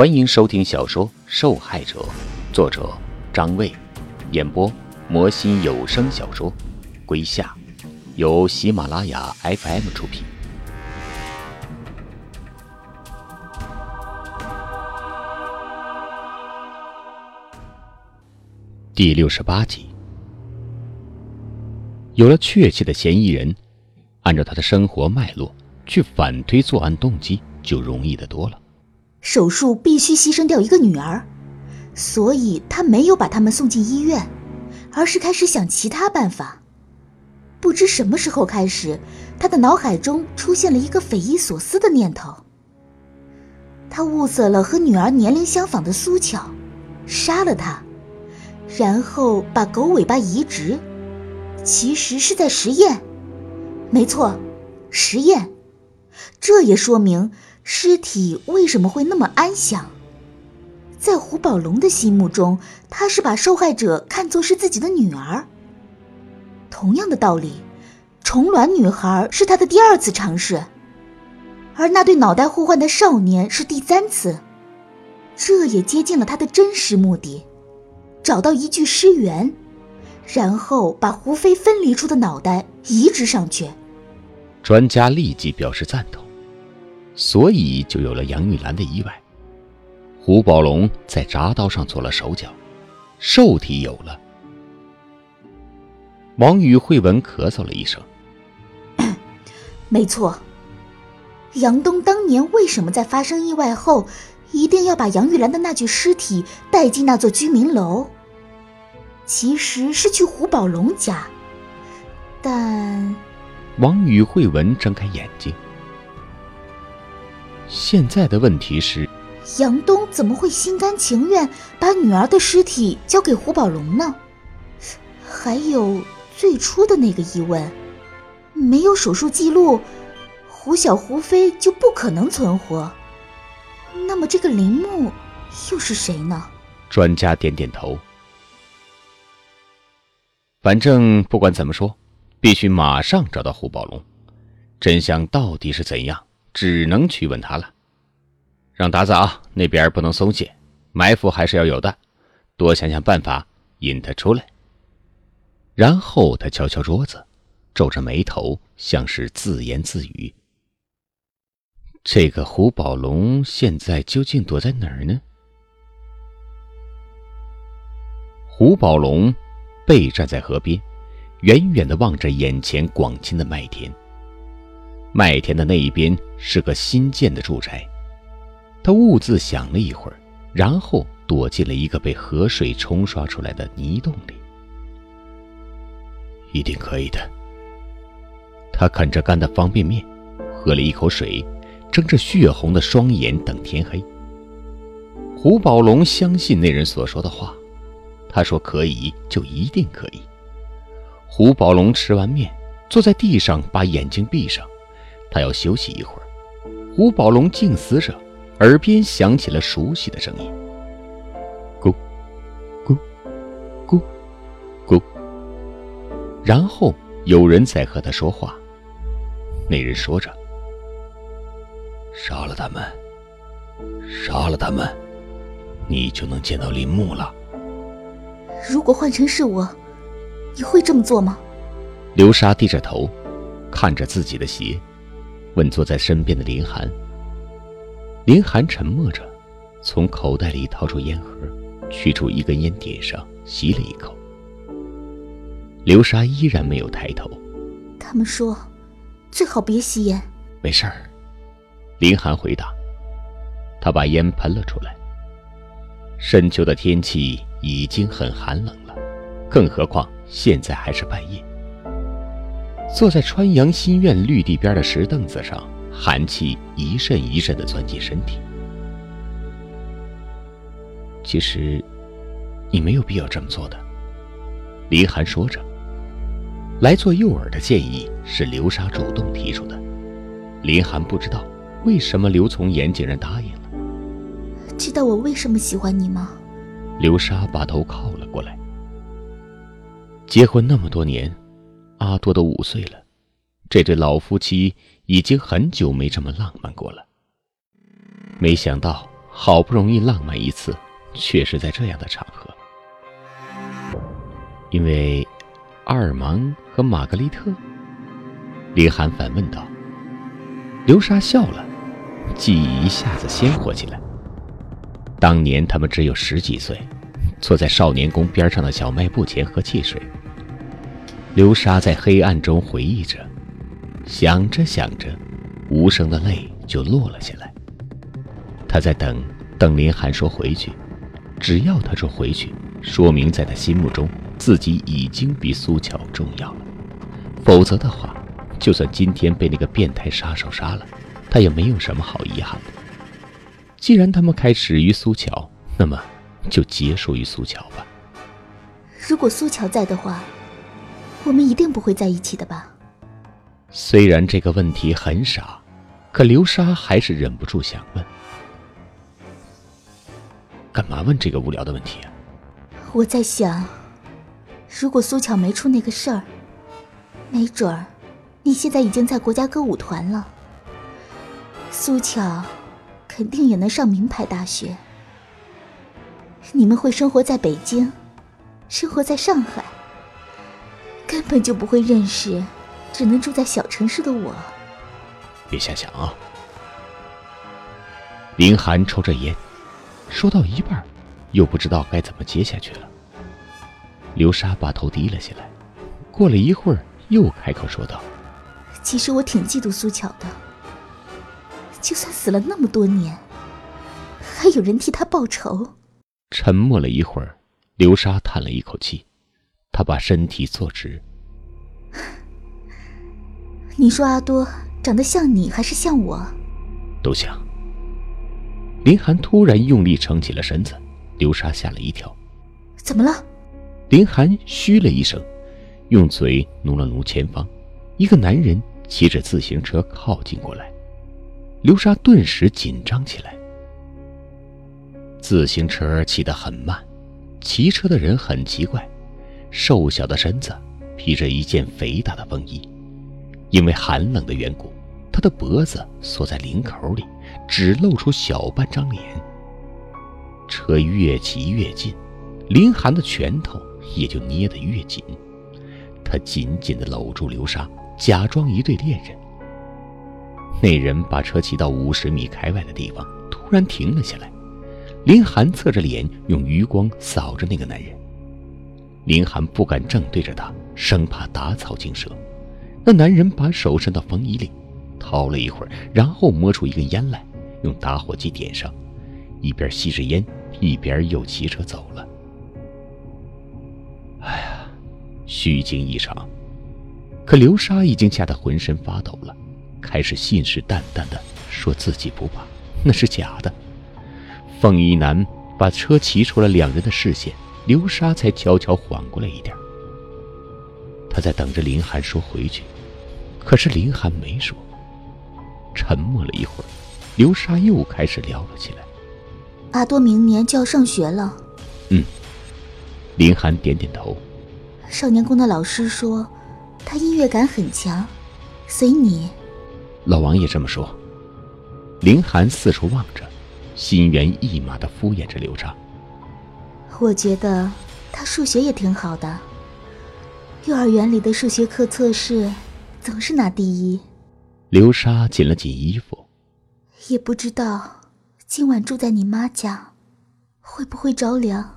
欢迎收听小说《受害者》，作者张卫，演播魔心有声小说《归夏》，由喜马拉雅 FM 出品。第六十八集，有了确切的嫌疑人，按照他的生活脉络去反推作案动机，就容易得多了。手术必须牺牲掉一个女儿，所以他没有把他们送进医院，而是开始想其他办法。不知什么时候开始，他的脑海中出现了一个匪夷所思的念头。他物色了和女儿年龄相仿的苏巧，杀了她，然后把狗尾巴移植，其实是在实验。没错，实验。这也说明。尸体为什么会那么安详？在胡宝龙的心目中，他是把受害者看作是自己的女儿。同样的道理，虫卵女孩是他的第二次尝试，而那对脑袋互换的少年是第三次。这也接近了他的真实目的：找到一具尸源，然后把胡飞分离出的脑袋移植上去。专家立即表示赞同。所以就有了杨玉兰的意外。胡宝龙在铡刀上做了手脚，受体有了。王宇慧文咳嗽了一声：“ 没错。杨东当年为什么在发生意外后，一定要把杨玉兰的那具尸体带进那座居民楼？其实是去胡宝龙家，但……”王宇慧文睁开眼睛。现在的问题是，杨东怎么会心甘情愿把女儿的尸体交给胡宝龙呢？还有最初的那个疑问，没有手术记录，胡小胡飞就不可能存活。那么这个林木又是谁呢？专家点点头。反正不管怎么说，必须马上找到胡宝龙。真相到底是怎样？只能去问他了，让达子啊，那边不能松懈，埋伏还是要有的，多想想办法引他出来。然后他敲敲桌子，皱着眉头，像是自言自语：“这个胡宝龙现在究竟躲在哪儿呢？”胡宝龙背站在河边，远远的望着眼前广袤的麦田。麦田的那一边是个新建的住宅，他兀自想了一会儿，然后躲进了一个被河水冲刷出来的泥洞里。一定可以的。他啃着干的方便面，喝了一口水，睁着血红的双眼等天黑。胡宝龙相信那人所说的话，他说可以就一定可以。胡宝龙吃完面，坐在地上，把眼睛闭上。他要休息一会儿。胡宝龙静思着，耳边响起了熟悉的声音：“咕，咕，咕，咕。”然后有人在和他说话。那人说着：“杀了他们，杀了他们，你就能见到林木了。”如果换成是我，你会这么做吗？流沙低着头，看着自己的鞋。问坐在身边的林寒。林寒沉默着，从口袋里掏出烟盒，取出一根烟，点上，吸了一口。流沙依然没有抬头。他们说，最好别吸烟。没事儿，林寒回答。他把烟喷了出来。深秋的天气已经很寒冷了，更何况现在还是半夜。坐在川阳新苑绿地边的石凳子上，寒气一阵一阵的钻进身体。其实，你没有必要这么做的。林寒说着，来做诱饵的建议是流沙主动提出的。林寒不知道为什么刘从言竟然答应了。知道我为什么喜欢你吗？流沙把头靠了过来。结婚那么多年。阿多都五岁了，这对老夫妻已经很久没这么浪漫过了。没想到好不容易浪漫一次，却是在这样的场合。因为阿尔芒和玛格丽特，林寒反问道。流沙笑了，记忆一下子鲜活起来。当年他们只有十几岁，坐在少年宫边上的小卖部前喝汽水。流沙在黑暗中回忆着，想着想着，无声的泪就落了下来。他在等，等林寒说回去。只要他说回去，说明在他心目中自己已经比苏乔重要了。否则的话，就算今天被那个变态杀手杀了，他也没有什么好遗憾的。既然他们开始于苏乔，那么就结束于苏乔吧。如果苏乔在的话，我们一定不会在一起的吧？虽然这个问题很傻，可流沙还是忍不住想问：干嘛问这个无聊的问题啊？我在想，如果苏巧没出那个事儿，没准儿你现在已经在国家歌舞团了。苏巧。肯定也能上名牌大学。你们会生活在北京，生活在上海，根本就不会认识只能住在小城市的我。别瞎想啊！林寒抽着烟，说到一半，又不知道该怎么接下去了。流沙把头低了下来，过了一会儿，又开口说道：“其实我挺嫉妒苏巧的。”就算死了那么多年，还有人替他报仇。沉默了一会儿，流沙叹了一口气，他把身体坐直。你说阿多长得像你还是像我？都像。林寒突然用力撑起了身子，流沙吓了一跳。怎么了？林寒嘘了一声，用嘴努了努前方，一个男人骑着自行车靠近过来。流沙顿时紧张起来。自行车骑得很慢，骑车的人很奇怪，瘦小的身子，披着一件肥大的风衣，因为寒冷的缘故，他的脖子缩在领口里，只露出小半张脸。车越骑越近，林寒的拳头也就捏得越紧，他紧紧地搂住流沙，假装一对恋人。那人把车骑到五十米开外的地方，突然停了下来。林寒侧着脸，用余光扫着那个男人。林寒不敢正对着他，生怕打草惊蛇。那男人把手伸到风衣里，掏了一会儿，然后摸出一根烟来，用打火机点上，一边吸着烟，一边又骑车走了。哎呀，虚惊一场。可流沙已经吓得浑身发抖了。开始信誓旦旦的说自己不怕，那是假的。凤一男把车骑出了两人的视线，流沙才悄悄缓过来一点。他在等着林寒说回去，可是林寒没说。沉默了一会儿，流沙又开始聊了起来。阿多明年就要上学了。嗯。林寒点点头。少年宫的老师说，他音乐感很强，随你。老王也这么说。林寒四处望着，心猿意马的敷衍着刘畅。我觉得他数学也挺好的。幼儿园里的数学课测试总是拿第一。流沙紧了紧衣服。也不知道今晚住在你妈家，会不会着凉？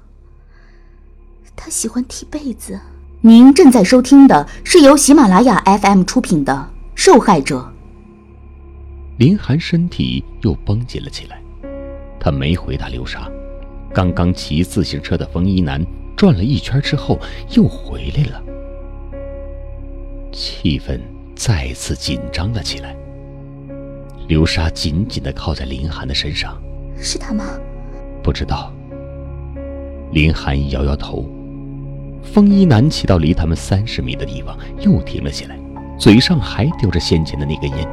他喜欢踢被子。您正在收听的是由喜马拉雅 FM 出品的《受害者》。林寒身体又绷紧了起来，他没回答流沙。刚刚骑自行车的风衣男转了一圈之后又回来了，气氛再次紧张了起来。流沙紧紧地靠在林寒的身上，是他吗？不知道。林寒摇摇头。风衣男骑到离他们三十米的地方，又停了下来，嘴上还叼着先前的那根烟。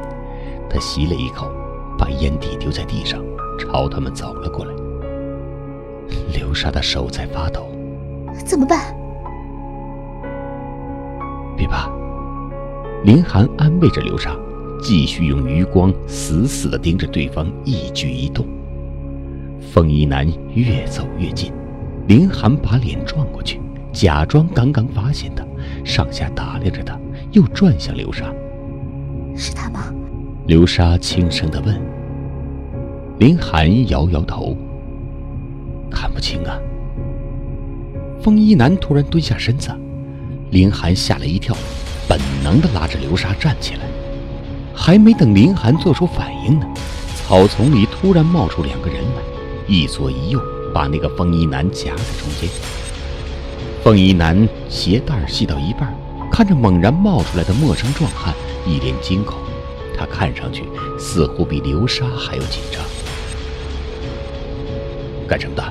他吸了一口，把烟蒂丢在地上，朝他们走了过来。流沙的手在发抖，怎么办？别怕，林寒安慰着流沙，继续用余光死死地盯着对方一举一动。风衣男越走越近，林寒把脸转过去，假装刚刚发现他，上下打量着他，又转向流沙：“是他吗？”流沙轻声的问。林寒摇摇头：“不清啊。”风衣男突然蹲下身子，林寒吓了一跳，本能的拉着流沙站起来。还没等林寒做出反应呢，草丛里突然冒出两个人来，一左一右把那个风衣男夹在中间。风衣男鞋带系到一半，看着猛然冒出来的陌生壮汉，一脸惊恐。他看上去似乎比流沙还要紧张。干什么的？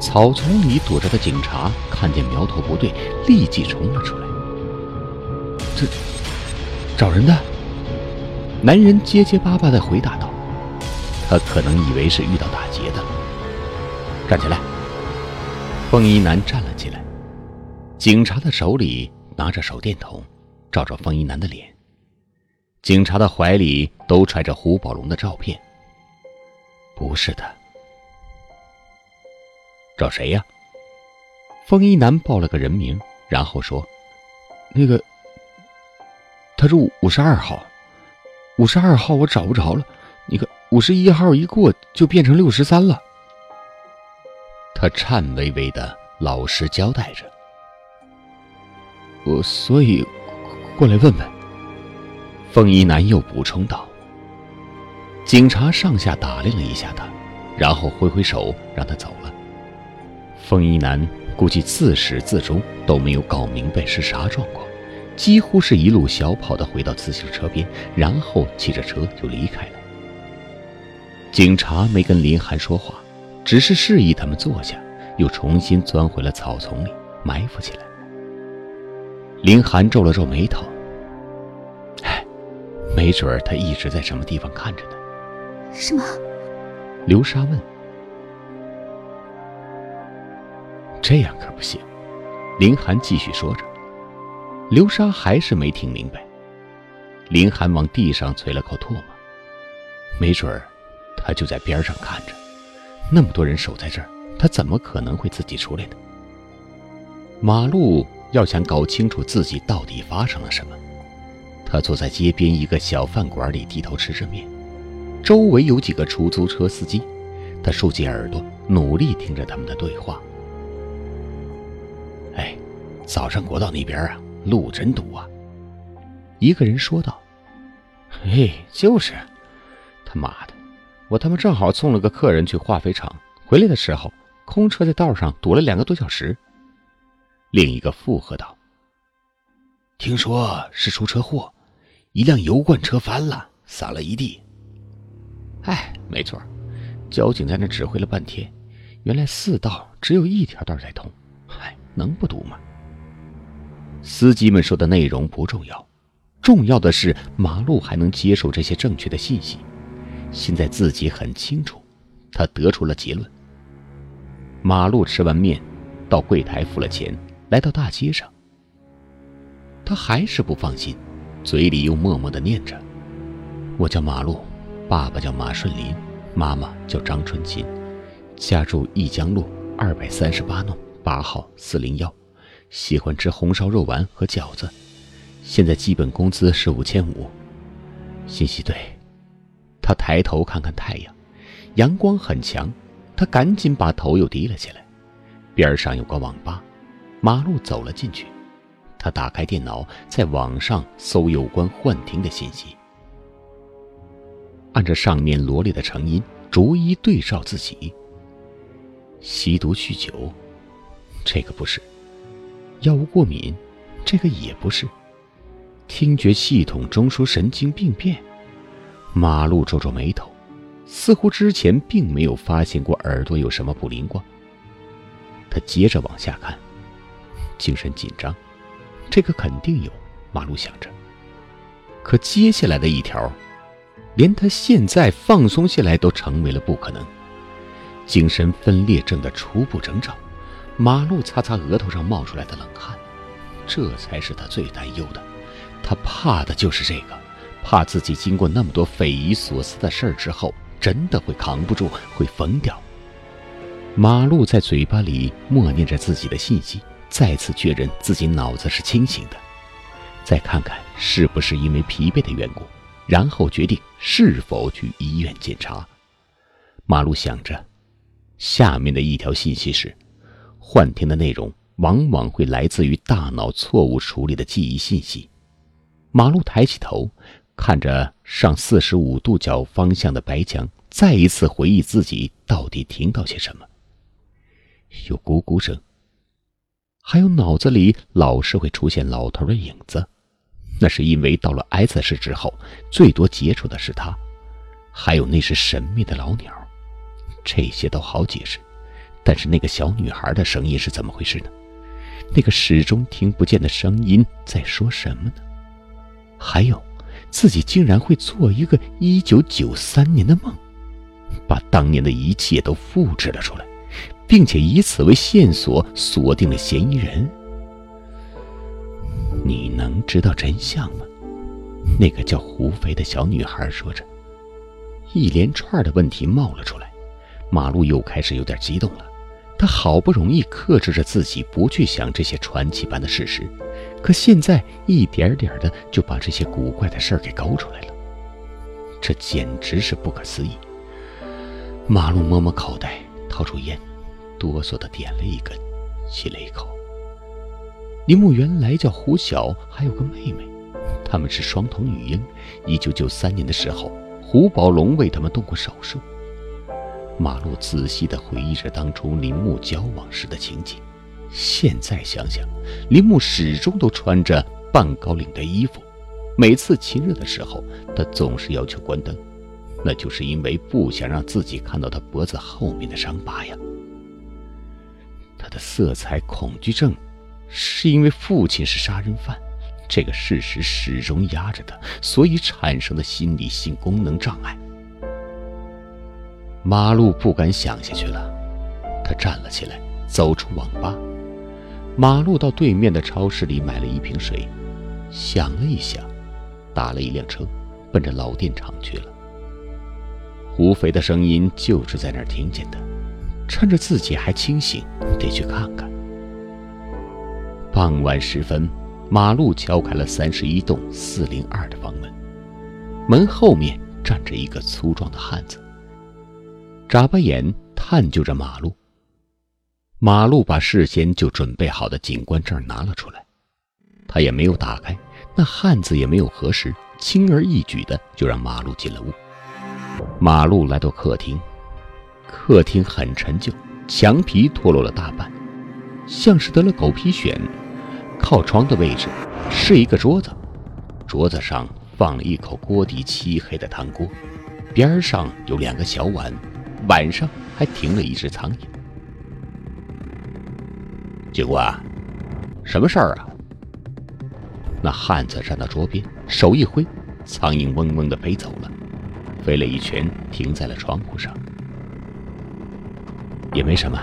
草丛里躲着的警察看见苗头不对，立即冲了出来。这。找人的男人结结巴巴的回答道：“他可能以为是遇到打劫的。”站起来！风衣男站了起来，警察的手里拿着手电筒，照着风衣男的脸。警察的怀里都揣着胡宝龙的照片。不是的，找谁呀？风衣男报了个人名，然后说：“那个。”他住五十二号，五十二号我找不着了。你看，五十一号一过就变成六十三了。他颤巍巍的老实交代着。我所以过来问问。风衣男又补充道。警察上下打量了一下他，然后挥挥手让他走了。风衣男估计自始至终都没有搞明白是啥状况。几乎是一路小跑的回到自行车边，然后骑着车就离开了。警察没跟林寒说话，只是示意他们坐下，又重新钻回了草丛里埋伏起来。林寒皱了皱眉头，哎，没准儿他一直在什么地方看着呢。是吗？流沙问。这样可不行。林寒继续说着。流沙还是没听明白。林寒往地上啐了口唾沫，没准儿他就在边上看着。那么多人守在这儿，他怎么可能会自己出来呢？马路要想搞清楚自己到底发生了什么，他坐在街边一个小饭馆里低头吃着面，周围有几个出租车司机，他竖起耳朵，努力听着他们的对话。早上国道那边啊。路真堵啊！一个人说道：“嘿，就是，他妈的，我他妈正好送了个客人去化肥厂，回来的时候空车在道上堵了两个多小时。”另一个附和道：“听说是出车祸，一辆油罐车翻了，洒了一地。”哎，没错，交警在那指挥了半天，原来四道只有一条道在通，嗨，能不堵吗？司机们说的内容不重要，重要的是马路还能接受这些正确的信息。现在自己很清楚，他得出了结论。马路吃完面，到柜台付了钱，来到大街上。他还是不放心，嘴里又默默的念着：“我叫马路，爸爸叫马顺林，妈妈叫张春琴，家住义江路二百三十八弄八号四零幺。”喜欢吃红烧肉丸和饺子，现在基本工资是五千五。信息对，他抬头看看太阳，阳光很强，他赶紧把头又低了起来。边上有个网吧，马路走了进去。他打开电脑，在网上搜有关幻听的信息，按着上面罗列的成因，逐一对照自己。吸毒酗酒，这个不是。药物过敏，这个也不是；听觉系统中枢神经病变。马路皱皱眉头，似乎之前并没有发现过耳朵有什么不灵光。他接着往下看，精神紧张，这个肯定有。马路想着，可接下来的一条，连他现在放松下来都成为了不可能。精神分裂症的初步征兆。马路擦擦额头上冒出来的冷汗，这才是他最担忧的。他怕的就是这个，怕自己经过那么多匪夷所思的事儿之后，真的会扛不住，会疯掉。马路在嘴巴里默念着自己的信息，再次确认自己脑子是清醒的，再看看是不是因为疲惫的缘故，然后决定是否去医院检查。马路想着，下面的一条信息是：幻听的内容往往会来自于大脑错误处理的记忆信息。马路抬起头，看着上四十五度角方向的白墙，再一次回忆自己到底听到些什么。有咕咕声，还有脑子里老是会出现老头的影子，那是因为到了 S 市之后，最多接触的是他，还有那只神秘的老鸟，这些都好解释，但是那个小女孩的声音是怎么回事呢？那个始终听不见的声音在说什么呢？还有，自己竟然会做一个一九九三年的梦，把当年的一切都复制了出来。并且以此为线索锁定了嫌疑人。你能知道真相吗？那个叫胡飞的小女孩说着，一连串的问题冒了出来。马路又开始有点激动了。他好不容易克制着自己不去想这些传奇般的事实，可现在一点点的就把这些古怪的事儿给勾出来了，这简直是不可思议。马路摸摸口袋，掏出烟。哆嗦的点了一根，吸了一口。林木原来叫胡晓，还有个妹妹，他们是双瞳女婴。一九九三年的时候，胡宝龙为他们动过手术。马路仔细的回忆着当初林木交往时的情景。现在想想，林木始终都穿着半高领的衣服，每次亲热的时候，他总是要求关灯，那就是因为不想让自己看到他脖子后面的伤疤呀。他的色彩恐惧症，是因为父亲是杀人犯，这个事实始终压着他，所以产生的心理性功能障碍。马路不敢想下去了，他站了起来，走出网吧。马路到对面的超市里买了一瓶水，想了一想，打了一辆车，奔着老电厂去了。胡飞的声音就是在那儿听见的。趁着自己还清醒，得去看看。傍晚时分，马路敲开了三十一栋四零二的房门，门后面站着一个粗壮的汉子，眨巴眼探究着马路。马路把事先就准备好的警官证拿了出来，他也没有打开，那汉子也没有核实，轻而易举的就让马路进了屋。马路来到客厅。客厅很陈旧，墙皮脱落了大半，像是得了狗皮癣。靠窗的位置是一个桌子，桌子上放了一口锅底漆黑的汤锅，边上有两个小碗，晚上还停了一只苍蝇。警官，什么事儿啊？那汉子站到桌边，手一挥，苍蝇嗡嗡的飞走了，飞了一圈，停在了窗户上。也没什么，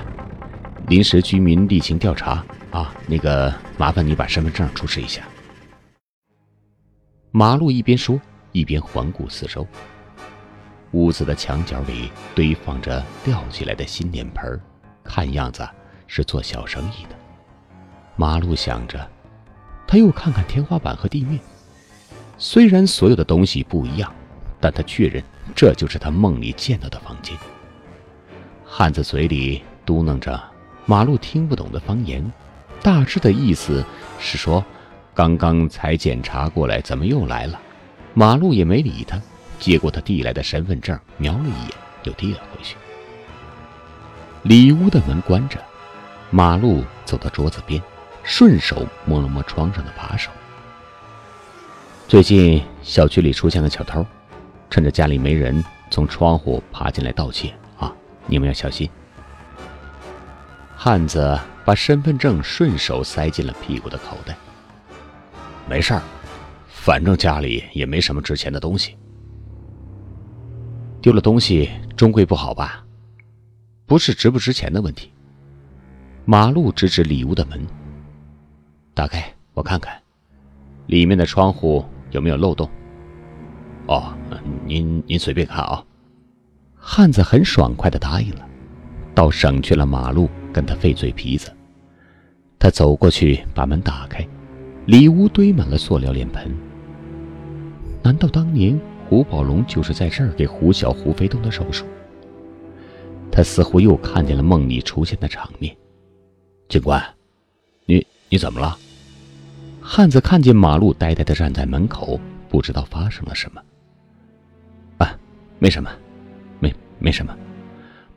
临时居民例行调查啊。那个，麻烦你把身份证出示一下。马路一边说，一边环顾四周。屋子的墙角里堆放着吊起来的新脸盆，看样子是做小生意的。马路想着，他又看看天花板和地面，虽然所有的东西不一样，但他确认这就是他梦里见到的房间。汉子嘴里嘟囔着马路听不懂的方言，大致的意思是说：“刚刚才检查过来，怎么又来了？”马路也没理他，接过他递来的身份证，瞄了一眼，又递了回去。里屋的门关着，马路走到桌子边，顺手摸了摸窗上的把手。最近小区里出现了小偷，趁着家里没人，从窗户爬进来盗窃啊。你们要小心。汉子把身份证顺手塞进了屁股的口袋。没事儿，反正家里也没什么值钱的东西。丢了东西终归不好吧？不是值不值钱的问题。马路指指里屋的门，打开我看看，里面的窗户有没有漏洞？哦，您您随便看啊。汉子很爽快的答应了，倒省去了马路跟他费嘴皮子。他走过去把门打开，里屋堆满了塑料脸盆。难道当年胡宝龙就是在这儿给胡小胡飞动的手术？他似乎又看见了梦里出现的场面。警官，你你怎么了？汉子看见马路呆呆的站在门口，不知道发生了什么。啊，没什么，没没什么。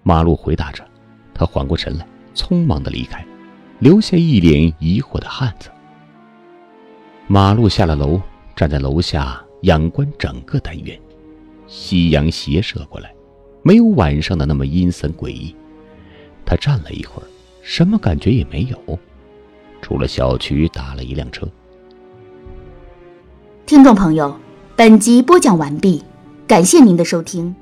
马路回答着，他缓过神来，匆忙的离开，留下一脸疑惑的汉子。马路下了楼，站在楼下仰观整个单元，夕阳斜射过来，没有晚上的那么阴森诡异。他站了一会儿，什么感觉也没有。出了小区，打了一辆车。听众朋友，本集播讲完毕，感谢您的收听。